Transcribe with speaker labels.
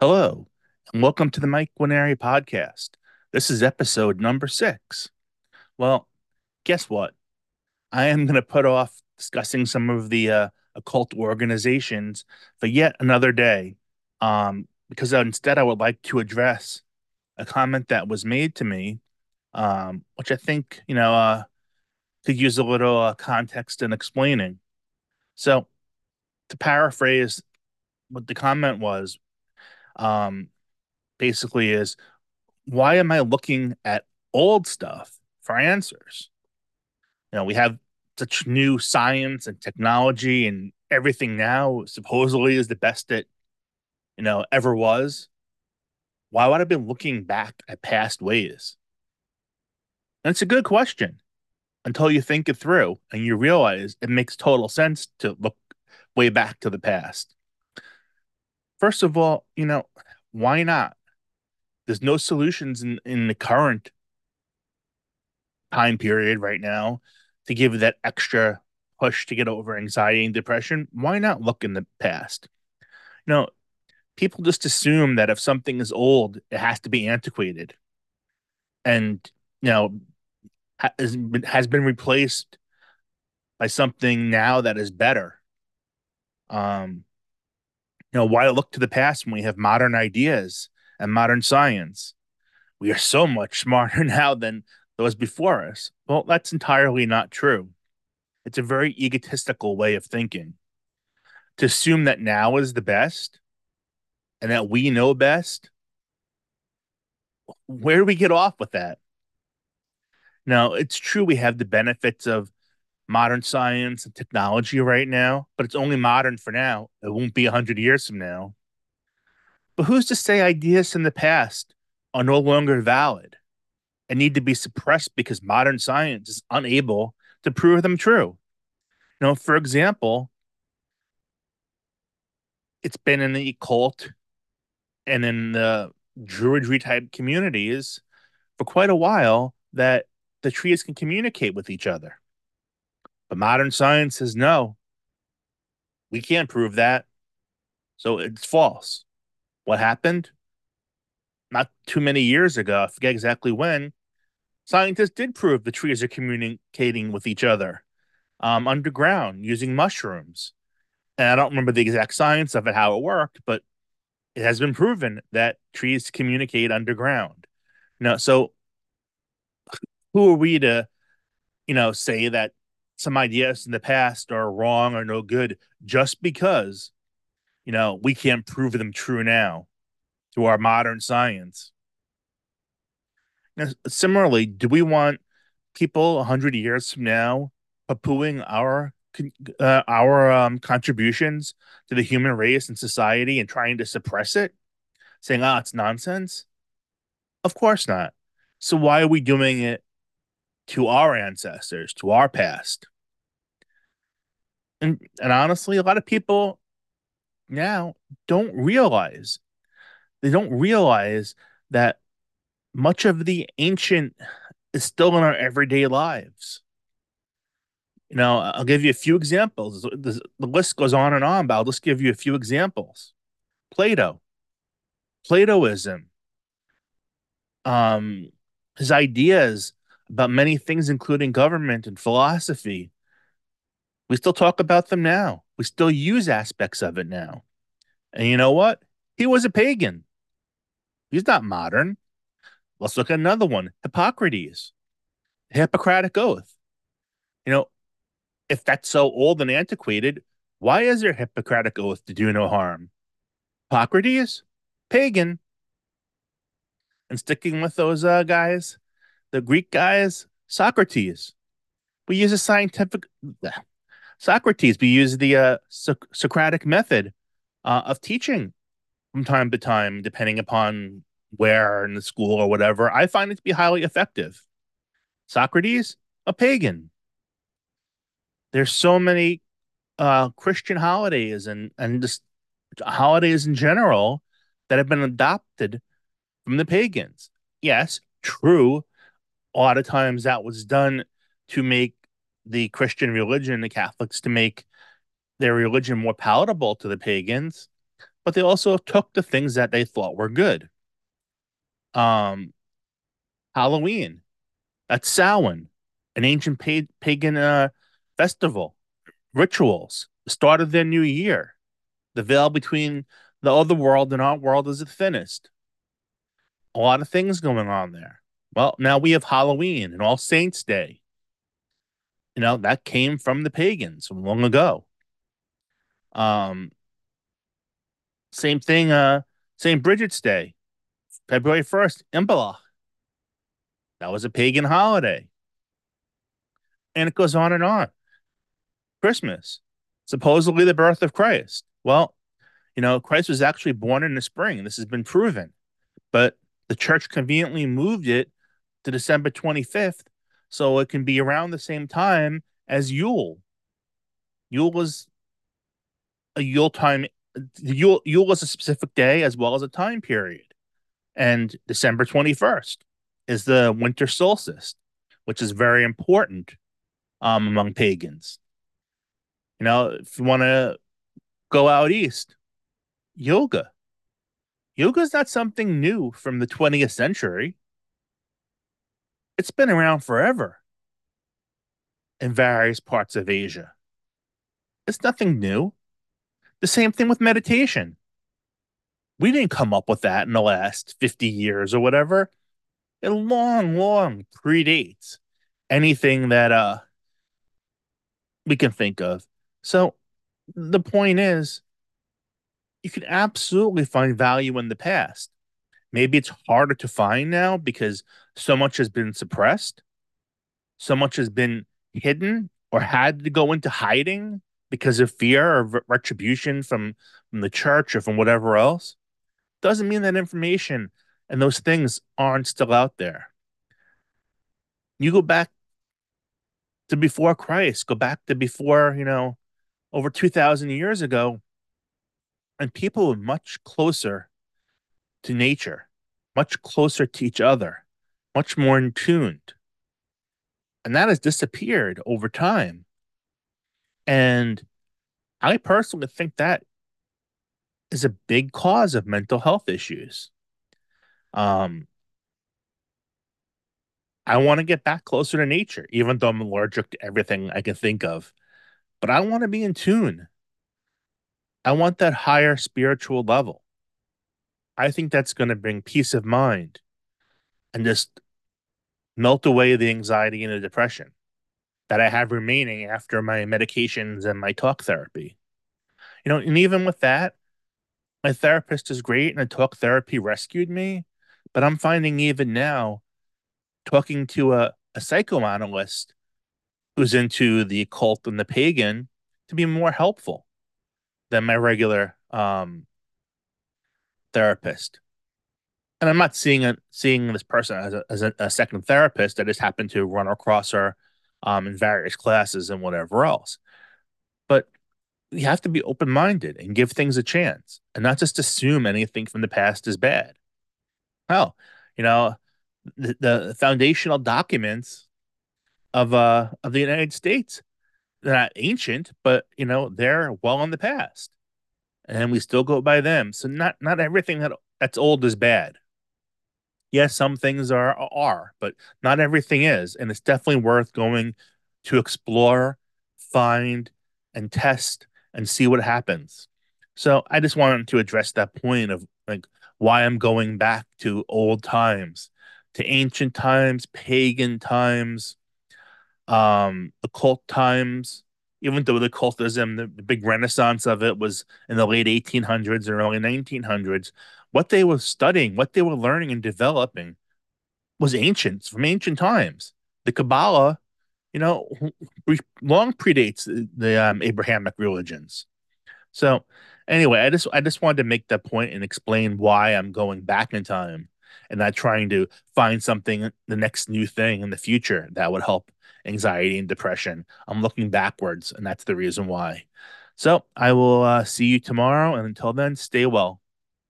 Speaker 1: Hello, and welcome to the Mike Guarneri podcast. This is episode number six. Well, guess what? I am going to put off discussing some of the uh, occult organizations for yet another day, um, because instead I would like to address a comment that was made to me, um, which I think you know uh, could use a little uh, context and explaining. So, to paraphrase, what the comment was um, basically is why am I looking at old stuff for answers? You know, we have such new science and technology and everything now supposedly is the best it, you know, ever was. Why would I be looking back at past ways? that's a good question until you think it through and you realize it makes total sense to look way back to the past. First of all, you know, why not? There's no solutions in, in the current time period right now to give that extra push to get over anxiety and depression. Why not look in the past? You know, people just assume that if something is old, it has to be antiquated. And, you know, has been, has been replaced by something now that is better. Um, you know, why look to the past when we have modern ideas and modern science? We are so much smarter now than those before us. Well, that's entirely not true. It's a very egotistical way of thinking. To assume that now is the best and that we know best, where do we get off with that? Now, it's true we have the benefits of modern science and technology right now, but it's only modern for now. It won't be 100 years from now. But who's to say ideas from the past are no longer valid and need to be suppressed because modern science is unable to prove them true? You know, for example, it's been in the occult and in the druidry type communities for quite a while that the trees can communicate with each other. But modern science says no. We can't prove that. So it's false. What happened? Not too many years ago, I forget exactly when, scientists did prove the trees are communicating with each other um, underground using mushrooms. And I don't remember the exact science of it, how it worked, but it has been proven that trees communicate underground. Know, so who are we to, you know, say that some ideas in the past are wrong or no good just because you know we can't prove them true now through our modern science. Now, similarly do we want people 100 years from now poo-pooing our uh, our um, contributions to the human race and society and trying to suppress it? Saying oh it's nonsense? Of course not. So why are we doing it to our ancestors, to our past. And and honestly, a lot of people now don't realize they don't realize that much of the ancient is still in our everyday lives. You know, I'll give you a few examples. The, the list goes on and on, but I'll just give you a few examples. Plato, Platoism, um, his ideas about many things, including government and philosophy. We still talk about them now. We still use aspects of it now. And you know what? He was a pagan. He's not modern. Let's look at another one Hippocrates, Hippocratic Oath. You know, if that's so old and antiquated, why is there Hippocratic Oath to do no harm? Hippocrates, pagan. And sticking with those uh, guys, the Greek guys, Socrates. We use a scientific Socrates. We use the uh, so- Socratic method uh, of teaching from time to time, depending upon where in the school or whatever. I find it to be highly effective. Socrates, a pagan. There's so many uh, Christian holidays and and just holidays in general that have been adopted from the pagans. Yes, true a lot of times that was done to make the Christian religion, the Catholics, to make their religion more palatable to the pagans. but they also took the things that they thought were good. Um, Halloween, that's Samhain, an ancient pa- pagan uh, festival, rituals, the start of their new year. The veil between the other world and our world is the thinnest. A lot of things going on there. Well, now we have Halloween and All Saints Day. You know, that came from the pagans long ago. Um, same thing, uh, St. Bridget's Day, February 1st, Imbolc. That was a pagan holiday. And it goes on and on. Christmas, supposedly the birth of Christ. Well, you know, Christ was actually born in the spring. This has been proven. But the church conveniently moved it to December 25th so it can be around the same time as Yule. Yule was a Yule time. Yule, Yule was a specific day as well as a time period. And December 21st is the winter solstice, which is very important um, among pagans. You know, if you want to go out east, yoga. Yoga is not something new from the 20th century. It's been around forever in various parts of Asia. It's nothing new. The same thing with meditation. We didn't come up with that in the last 50 years or whatever. It long, long predates anything that uh we can think of. So the point is you can absolutely find value in the past. Maybe it's harder to find now because so much has been suppressed, so much has been hidden or had to go into hiding because of fear or retribution from, from the church or from whatever else. Doesn't mean that information and those things aren't still out there. You go back to before Christ, go back to before, you know, over 2,000 years ago, and people were much closer to nature, much closer to each other, much more in tuned. And that has disappeared over time. And I personally think that is a big cause of mental health issues. Um, I want to get back closer to nature, even though I'm allergic to everything I can think of. But I want to be in tune. I want that higher spiritual level. I think that's going to bring peace of mind and just melt away the anxiety and the depression that I have remaining after my medications and my talk therapy. You know, and even with that, my therapist is great and the talk therapy rescued me. But I'm finding even now, talking to a, a psychoanalyst who's into the occult and the pagan to be more helpful than my regular um, therapist. And I'm not seeing a, seeing this person as, a, as a, a, second therapist. I just happen to run across her um, in various classes and whatever else. But you have to be open minded and give things a chance, and not just assume anything from the past is bad. Well, you know, the, the foundational documents of uh of the United States they're not ancient, but you know they're well in the past, and we still go by them. So not not everything that that's old is bad. Yes, some things are are, but not everything is, and it's definitely worth going to explore, find, and test and see what happens. So I just wanted to address that point of like why I'm going back to old times, to ancient times, pagan times, um, occult times, even though the occultism, the, the big renaissance of it was in the late 1800s or early 1900s, what they were studying, what they were learning and developing was ancient from ancient times. The Kabbalah, you know, long predates the, the um, Abrahamic religions. So, anyway, I just I just wanted to make that point and explain why I'm going back in time and not trying to find something, the next new thing in the future that would help anxiety and depression. I'm looking backwards, and that's the reason why. So I will uh, see you tomorrow. And until then, stay well.